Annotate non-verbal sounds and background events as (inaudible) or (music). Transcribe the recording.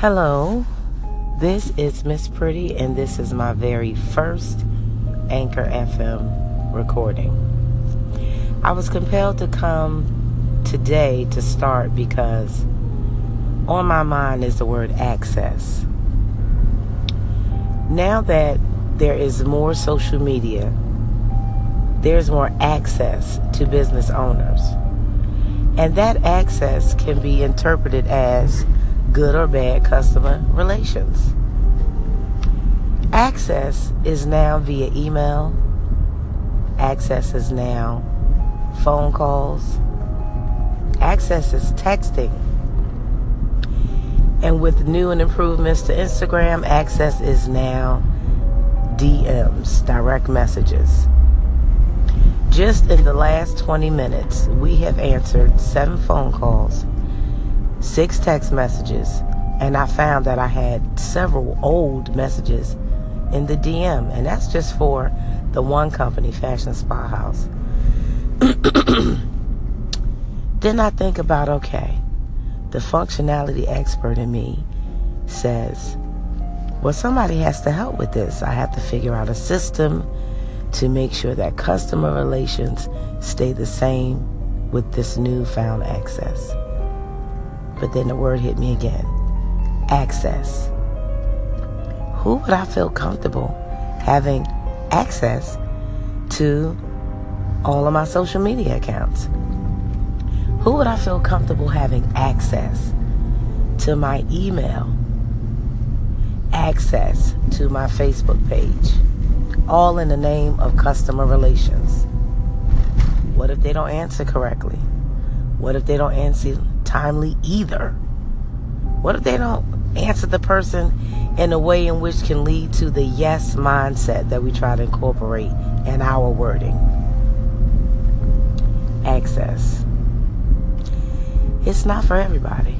Hello, this is Miss Pretty, and this is my very first Anchor FM recording. I was compelled to come today to start because on my mind is the word access. Now that there is more social media, there's more access to business owners. And that access can be interpreted as good or bad customer relations. Access is now via email, access is now phone calls, access is texting. And with new and improvements to Instagram, access is now DMs, direct messages. Just in the last 20 minutes, we have answered seven phone calls six text messages, and I found that I had several old messages in the DM, and that's just for the one company, Fashion Spa House. (clears throat) then I think about okay, the functionality expert in me says, well, somebody has to help with this. I have to figure out a system to make sure that customer relations stay the same with this newfound access. But then the word hit me again access. Who would I feel comfortable having access to all of my social media accounts? Who would I feel comfortable having access to my email? Access to my Facebook page? All in the name of customer relations. What if they don't answer correctly? What if they don't answer timely either? What if they don't answer the person in a way in which can lead to the yes mindset that we try to incorporate in our wording? Access. It's not for everybody.